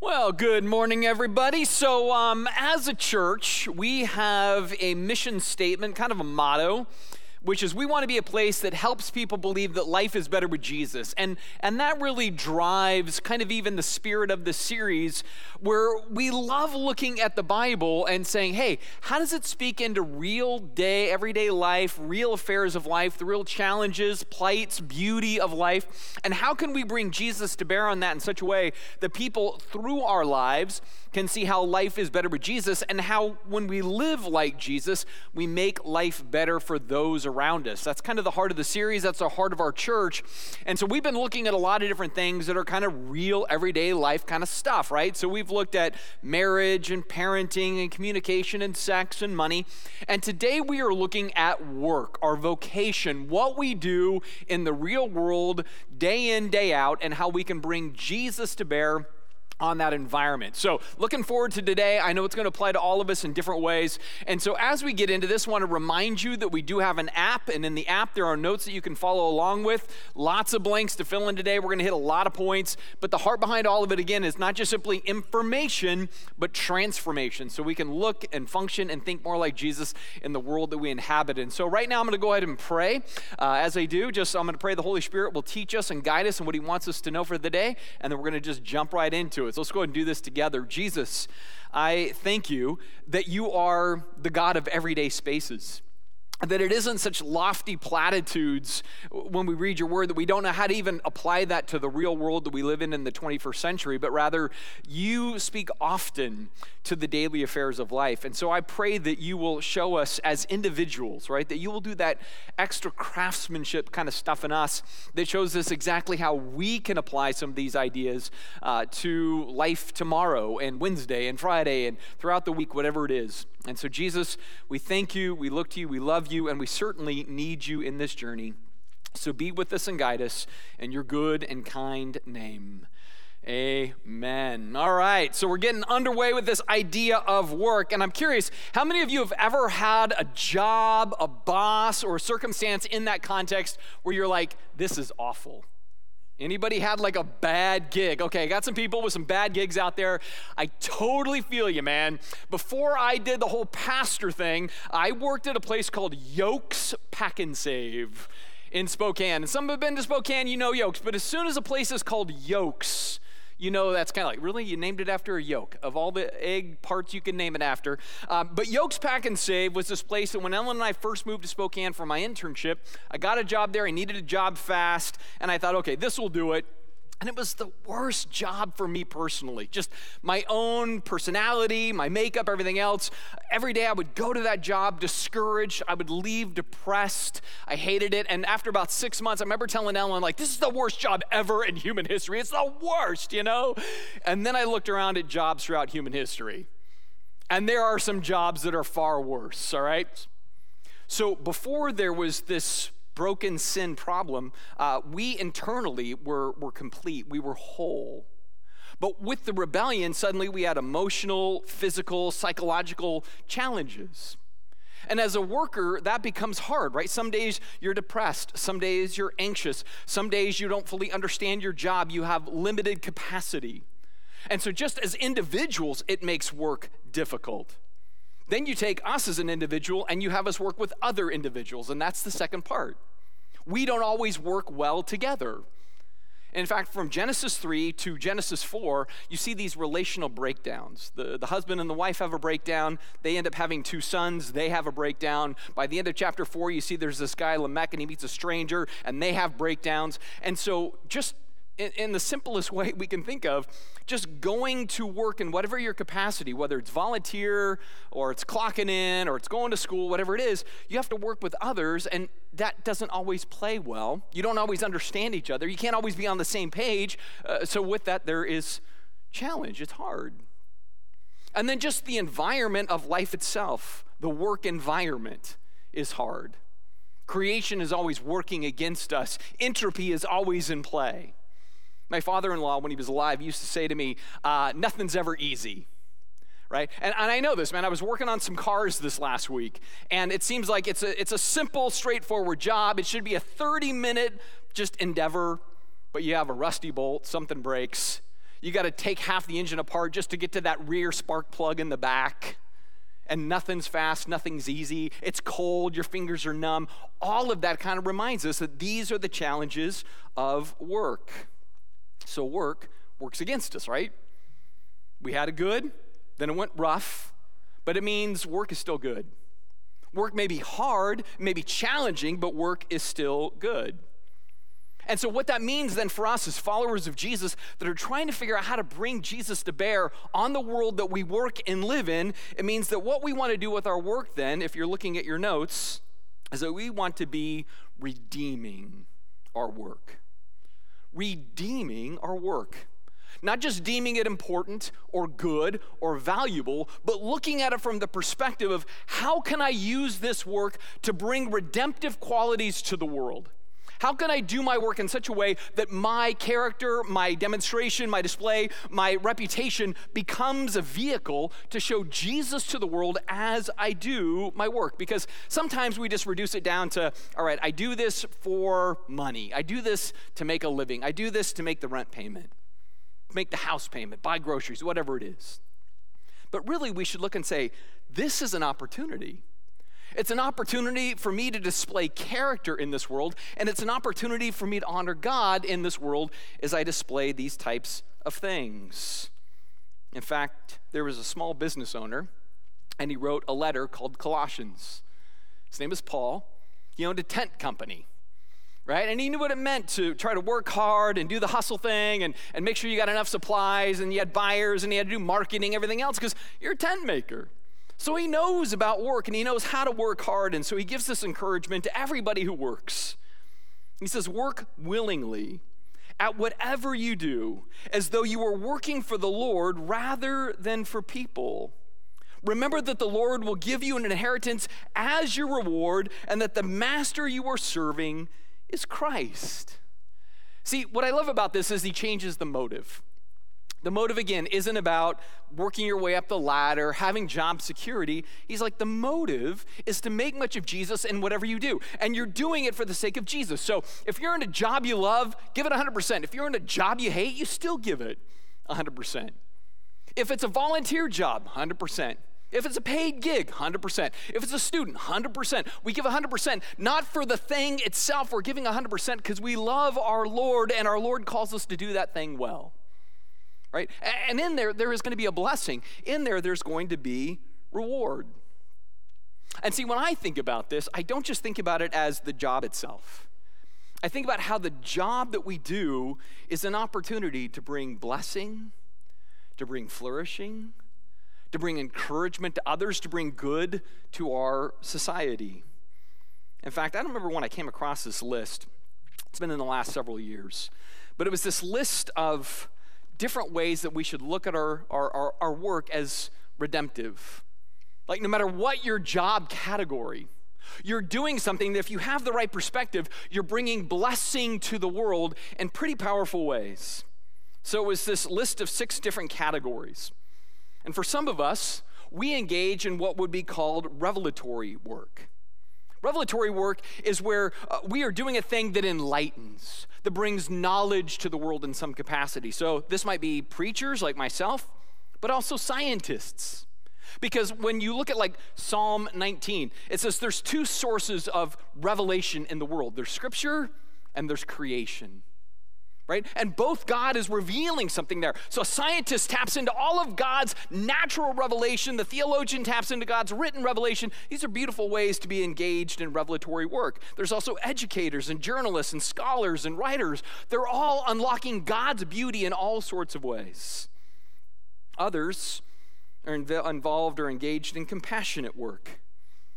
Well, good morning, everybody. So, um, as a church, we have a mission statement, kind of a motto, which is we want to be a place that helps people believe that life is better with Jesus. And, and that really drives kind of even the spirit of the series, where we love looking at the Bible and saying, hey, how does it speak into real day, everyday life, real affairs of life, the real challenges, plights, beauty of life? And how can we bring Jesus to bear on that in such a way that people through our lives can see how life is better with Jesus and how when we live like Jesus, we make life better for those around us. That's kind of the heart of the series, that's the heart of our church. And so we've been looking at a lot of different things that are kind of real everyday life kind of stuff, right? So we've looked at marriage and parenting and communication and sex and money. And today we are looking at work, our vocation, what we do in the real world day in, day out, and how we can bring Jesus to bear on that environment. So, looking forward to today. I know it's going to apply to all of us in different ways. And so, as we get into this, I want to remind you that we do have an app, and in the app, there are notes that you can follow along with. Lots of blanks to fill in today. We're going to hit a lot of points. But the heart behind all of it, again, is not just simply information, but transformation. So, we can look and function and think more like Jesus in the world that we inhabit And So, right now, I'm going to go ahead and pray. Uh, as I do, just I'm going to pray the Holy Spirit will teach us and guide us in what He wants us to know for the day. And then we're going to just jump right into it So let's go ahead and do this together. Jesus, I thank you that you are the God of everyday spaces that it isn't such lofty platitudes when we read your word that we don't know how to even apply that to the real world that we live in in the 21st century, but rather you speak often to the daily affairs of life. And so I pray that you will show us as individuals, right, that you will do that extra craftsmanship kind of stuff in us that shows us exactly how we can apply some of these ideas uh, to life tomorrow and Wednesday and Friday and throughout the week, whatever it is. And so, Jesus, we thank you, we look to you, we love you, and we certainly need you in this journey. So be with us and guide us in your good and kind name. Amen. All right, so we're getting underway with this idea of work. And I'm curious, how many of you have ever had a job, a boss, or a circumstance in that context where you're like, this is awful? Anybody had like a bad gig? Okay, I got some people with some bad gigs out there. I totally feel you, man. Before I did the whole pastor thing, I worked at a place called Yokes Pack and Save in Spokane. And some have been to Spokane, you know Yokes, but as soon as a place is called Yokes, you know that's kind of like, really? You named it after a yolk of all the egg parts you can name it after. Um, but Yokes Pack and Save was this place that when Ellen and I first moved to Spokane for my internship, I got a job there. I needed a job fast. And I thought, okay, this will do it. And it was the worst job for me personally. Just my own personality, my makeup, everything else. Every day I would go to that job discouraged. I would leave depressed. I hated it. And after about six months, I remember telling Ellen, like, this is the worst job ever in human history. It's the worst, you know? And then I looked around at jobs throughout human history. And there are some jobs that are far worse, all right? So before there was this broken sin problem, uh, we internally were, were complete, we were whole. But with the rebellion, suddenly we had emotional, physical, psychological challenges. And as a worker, that becomes hard, right? Some days you're depressed. Some days you're anxious. Some days you don't fully understand your job. You have limited capacity. And so, just as individuals, it makes work difficult. Then you take us as an individual and you have us work with other individuals, and that's the second part. We don't always work well together. In fact, from Genesis 3 to Genesis 4, you see these relational breakdowns. The, the husband and the wife have a breakdown. They end up having two sons. They have a breakdown. By the end of chapter 4, you see there's this guy, Lamech, and he meets a stranger, and they have breakdowns. And so, just in, in, the simplest way we can think of, just going to work in whatever your capacity, whether it's volunteer or it's clocking in or it's going to school, whatever it is, you have to work with others, and that doesn't always play well. You don't always understand each other. You can't always be on the same page. Uh, so, with that, there is challenge. It's hard. And then just the environment of life itself, the work environment, is hard. Creation is always working against us, entropy is always in play. My father in law, when he was alive, used to say to me, uh, Nothing's ever easy. Right? And, and I know this, man. I was working on some cars this last week, and it seems like it's a, it's a simple, straightforward job. It should be a 30 minute just endeavor, but you have a rusty bolt, something breaks. You got to take half the engine apart just to get to that rear spark plug in the back. And nothing's fast, nothing's easy. It's cold, your fingers are numb. All of that kind of reminds us that these are the challenges of work. So, work works against us, right? We had a good, then it went rough, but it means work is still good. Work may be hard, may be challenging, but work is still good. And so, what that means then for us as followers of Jesus that are trying to figure out how to bring Jesus to bear on the world that we work and live in, it means that what we want to do with our work, then, if you're looking at your notes, is that we want to be redeeming our work. Redeeming our work. Not just deeming it important or good or valuable, but looking at it from the perspective of how can I use this work to bring redemptive qualities to the world? How can I do my work in such a way that my character, my demonstration, my display, my reputation becomes a vehicle to show Jesus to the world as I do my work? Because sometimes we just reduce it down to, all right, I do this for money. I do this to make a living. I do this to make the rent payment, make the house payment, buy groceries, whatever it is. But really, we should look and say, this is an opportunity. It's an opportunity for me to display character in this world, and it's an opportunity for me to honor God in this world as I display these types of things. In fact, there was a small business owner, and he wrote a letter called Colossians. His name is Paul. He owned a tent company, right? And he knew what it meant to try to work hard and do the hustle thing and, and make sure you got enough supplies and you had buyers and you had to do marketing, everything else, because you're a tent maker. So he knows about work and he knows how to work hard. And so he gives this encouragement to everybody who works. He says, Work willingly at whatever you do, as though you were working for the Lord rather than for people. Remember that the Lord will give you an inheritance as your reward, and that the master you are serving is Christ. See, what I love about this is he changes the motive. The motive, again, isn't about working your way up the ladder, having job security. He's like, the motive is to make much of Jesus in whatever you do. And you're doing it for the sake of Jesus. So if you're in a job you love, give it 100%. If you're in a job you hate, you still give it 100%. If it's a volunteer job, 100%. If it's a paid gig, 100%. If it's a student, 100%. We give 100%, not for the thing itself. We're giving 100% because we love our Lord and our Lord calls us to do that thing well right? And in there, there is going to be a blessing. In there, there's going to be reward. And see, when I think about this, I don't just think about it as the job itself. I think about how the job that we do is an opportunity to bring blessing, to bring flourishing, to bring encouragement to others, to bring good to our society. In fact, I don't remember when I came across this list. It's been in the last several years. But it was this list of different ways that we should look at our, our, our, our work as redemptive. Like, no matter what your job category, you're doing something that, if you have the right perspective, you're bringing blessing to the world in pretty powerful ways. So, it was this list of six different categories. And for some of us, we engage in what would be called revelatory work. Revelatory work is where uh, we are doing a thing that enlightens, that brings knowledge to the world in some capacity. So this might be preachers like myself, but also scientists. Because when you look at like Psalm 19, it says there's two sources of revelation in the world there's scripture and there's creation right? And both God is revealing something there. So a scientist taps into all of God's natural revelation, the theologian taps into God's written revelation. These are beautiful ways to be engaged in revelatory work. There's also educators and journalists and scholars and writers. They're all unlocking God's beauty in all sorts of ways. Others are involved or engaged in compassionate work,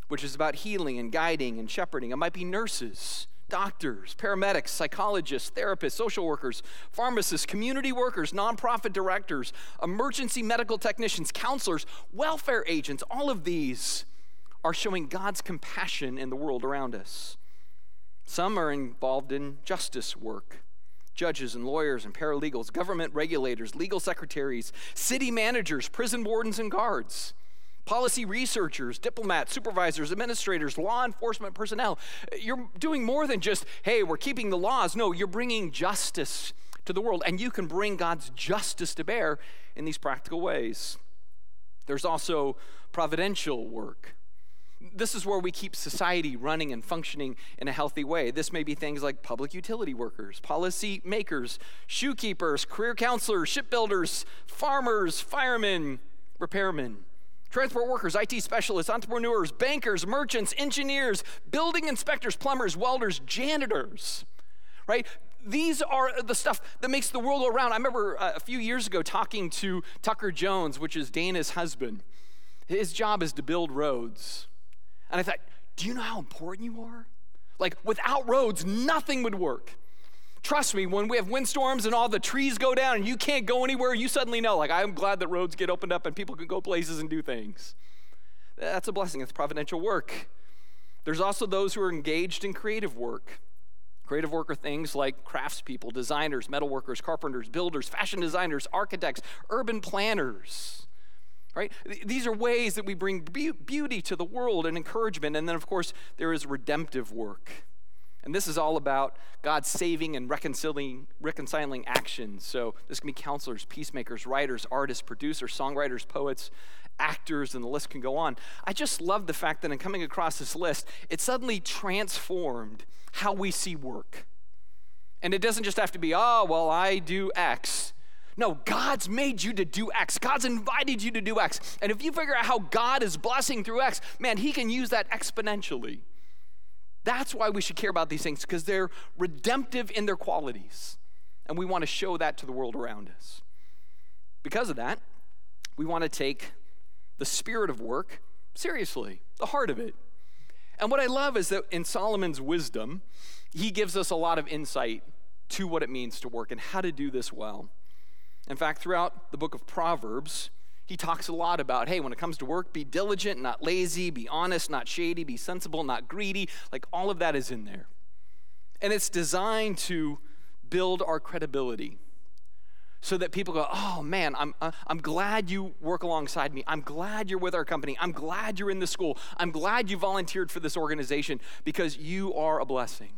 which is about healing and guiding and shepherding. It might be nurses doctors, paramedics, psychologists, therapists, social workers, pharmacists, community workers, nonprofit directors, emergency medical technicians, counselors, welfare agents, all of these are showing God's compassion in the world around us. Some are involved in justice work. Judges and lawyers and paralegals, government regulators, legal secretaries, city managers, prison wardens, and guards policy researchers, diplomats, supervisors, administrators, law enforcement personnel. You're doing more than just, hey, we're keeping the laws. No, you're bringing justice to the world. And you can bring God's justice to bear in these practical ways. There's also providential work. This is where we keep society running and functioning in a healthy way. This may be things like public utility workers, policy makers, shoe keepers, career counselors, shipbuilders, farmers, firemen, repairmen, transport workers, IT specialists, entrepreneurs, bankers, merchants, engineers, building inspectors, plumbers, welders, janitors, right? These are the stuff that makes the world go around. I remember uh, a few years ago talking to Tucker Jones, which is Dana's husband. His job is to build roads. And I thought, do you know how important you are? Like, without roads, nothing would work. Trust me, when we have windstorms and all the trees go down and you can't go anywhere, you suddenly know, like, I'm glad that roads get opened up and people can go places and do things. That's a blessing. It's providential work. There's also those who are engaged in creative work. Creative work are things like craftspeople, designers, metalworkers, carpenters, builders, fashion designers, architects, urban planners right? These are ways that we bring beauty to the world and encouragement. And then, of course, there is redemptive work. And this is all about God saving and reconciling, reconciling actions. So this can be counselors, peacemakers, writers, artists, producers, songwriters, poets, actors, and the list can go on. I just love the fact that in coming across this list, it suddenly transformed how we see work. And it doesn't just have to be, oh, well, I do X. No, God's made you to do X. God's invited you to do X. And if you figure out how God is blessing through X, man, He can use that exponentially. That's why we should care about these things, because they're redemptive in their qualities. And we want to show that to the world around us. Because of that, we want to take the spirit of work seriously, the heart of it. And what I love is that in Solomon's wisdom, he gives us a lot of insight to what it means to work and how to do this well. In fact, throughout the book of Proverbs, he talks a lot about hey, when it comes to work, be diligent, not lazy, be honest, not shady, be sensible, not greedy. Like all of that is in there. And it's designed to build our credibility so that people go, oh man, I'm, uh, I'm glad you work alongside me. I'm glad you're with our company. I'm glad you're in the school. I'm glad you volunteered for this organization because you are a blessing.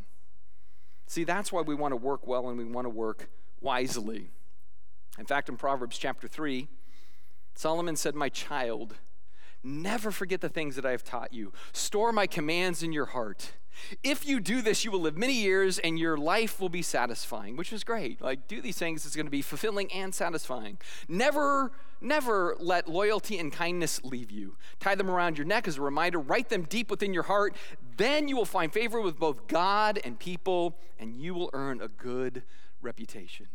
See, that's why we want to work well and we want to work wisely. In fact, in Proverbs chapter 3, Solomon said, My child, never forget the things that I have taught you. Store my commands in your heart. If you do this, you will live many years and your life will be satisfying, which is great. Like, do these things, it's going to be fulfilling and satisfying. Never, never let loyalty and kindness leave you. Tie them around your neck as a reminder, write them deep within your heart. Then you will find favor with both God and people, and you will earn a good reputation.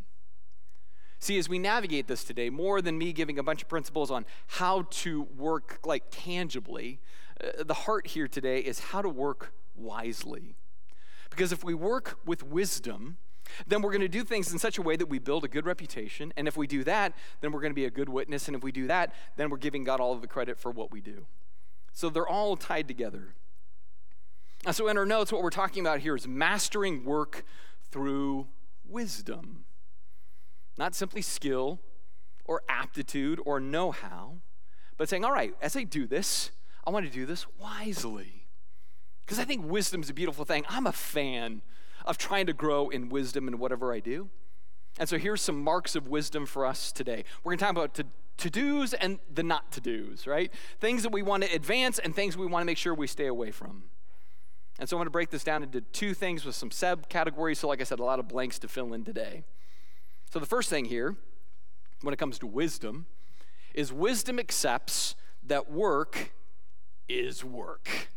See, as we navigate this today, more than me giving a bunch of principles on how to work like tangibly, uh, the heart here today is how to work wisely. Because if we work with wisdom, then we're going to do things in such a way that we build a good reputation. And if we do that, then we're going to be a good witness. And if we do that, then we're giving God all of the credit for what we do. So they're all tied together. And so in our notes, what we're talking about here is mastering work through wisdom. Not simply skill or aptitude or know how, but saying, all right, as I do this, I want to do this wisely. Because I think wisdom is a beautiful thing. I'm a fan of trying to grow in wisdom in whatever I do. And so here's some marks of wisdom for us today. We're going to talk about to, to do's and the not to do's, right? Things that we want to advance and things we want to make sure we stay away from. And so I'm going to break this down into two things with some sub categories. So, like I said, a lot of blanks to fill in today. So, the first thing here, when it comes to wisdom, is wisdom accepts that work is work.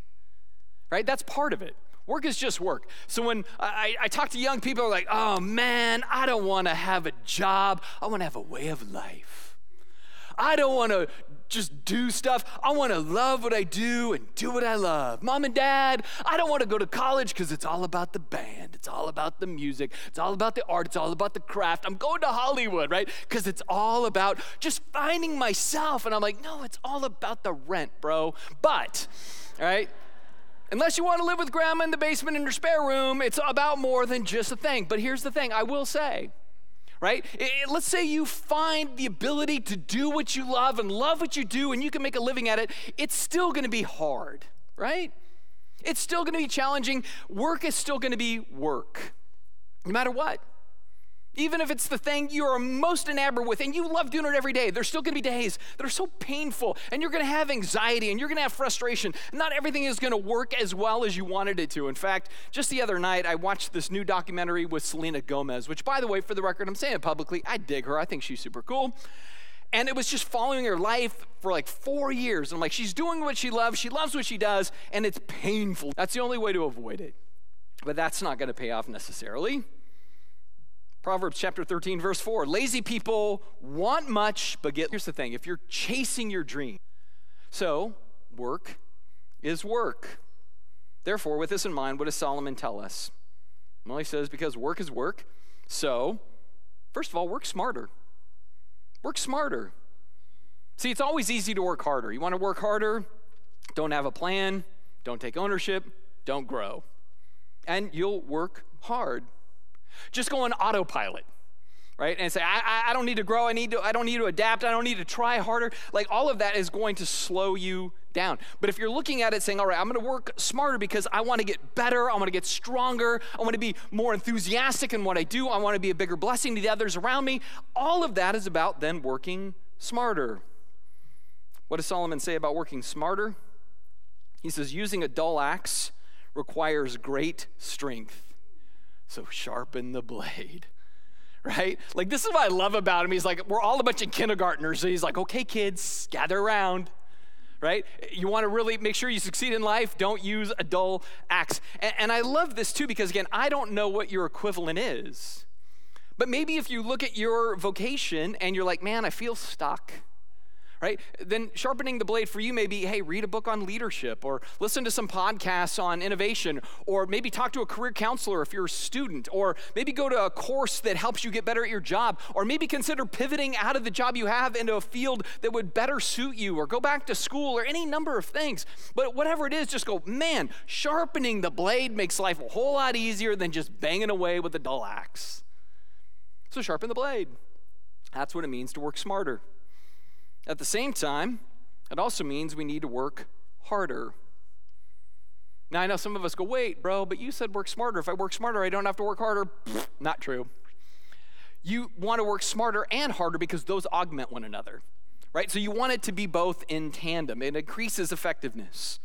Right? That's part of it. Work is just work. So when I, I talk to young people, like, oh man, I don't want to have a job. I want to have a way of life. I don't want to just do stuff. I want to love what I do and do what I love. Mom and dad, I don't want to go to college because it's all about the band. It's all about the music. It's all about the art. It's all about the craft. I'm going to Hollywood, right? Because it's all about just finding myself. And I'm like, no, it's all about the rent, bro. But, all right? Unless you want to live with grandma in the basement in her spare room, it's about more than just a thing. But here's the thing I will say right? let's say you find the ability to do what you love and love what you do and you can make a living at it, it's still going to be hard, right? It's still going to be challenging. Work is still going to be work, no matter what. Even if it's the thing you are most enamored with and you love doing it every day, there's still gonna be days that are so painful and you're gonna have anxiety and you're gonna have frustration. Not everything is gonna work as well as you wanted it to. In fact, just the other night, I watched this new documentary with Selena Gomez, which, by the way, for the record, I'm saying it publicly, I dig her. I think she's super cool. And it was just following her life for like four years. And I'm like, she's doing what she loves, she loves what she does, and it's painful. That's the only way to avoid it. But that's not gonna pay off necessarily. Proverbs chapter 13, verse 4. Lazy people want much, but get. Here's the thing if you're chasing your dream, so work is work. Therefore, with this in mind, what does Solomon tell us? Well, he says, because work is work. So, first of all, work smarter. Work smarter. See, it's always easy to work harder. You want to work harder? Don't have a plan, don't take ownership, don't grow. And you'll work hard. Just go on autopilot, right? And say, I, I don't need to grow. I need to. I don't need to adapt. I don't need to try harder. Like all of that is going to slow you down. But if you're looking at it saying, all right, I'm going to work smarter because I want to get better. I want to get stronger. I want to be more enthusiastic in what I do. I want to be a bigger blessing to the others around me. All of that is about then working smarter. What does Solomon say about working smarter? He says, using a dull axe requires great strength. So sharpen the blade, right? Like, this is what I love about him. He's like, we're all a bunch of kindergartners. He's like, okay, kids, gather around, right? You want to really make sure you succeed in life, don't use a dull axe. And, and I love this too because, again, I don't know what your equivalent is. But maybe if you look at your vocation and you're like, man, I feel stuck right? Then sharpening the blade for you may be hey, read a book on leadership, or listen to some podcasts on innovation, or maybe talk to a career counselor if you're a student, or maybe go to a course that helps you get better at your job, or maybe consider pivoting out of the job you have into a field that would better suit you, or go back to school, or any number of things. But whatever it is, just go, man, sharpening the blade makes life a whole lot easier than just banging away with a dull axe. So sharpen the blade. That's what it means to work smarter. At the same time, it also means we need to work harder. Now, I know some of us go, wait, bro, but you said work smarter. If I work smarter, I don't have to work harder. not true. You want to work smarter and harder because those augment one another, right? So you want it to be both in tandem, it increases effectiveness.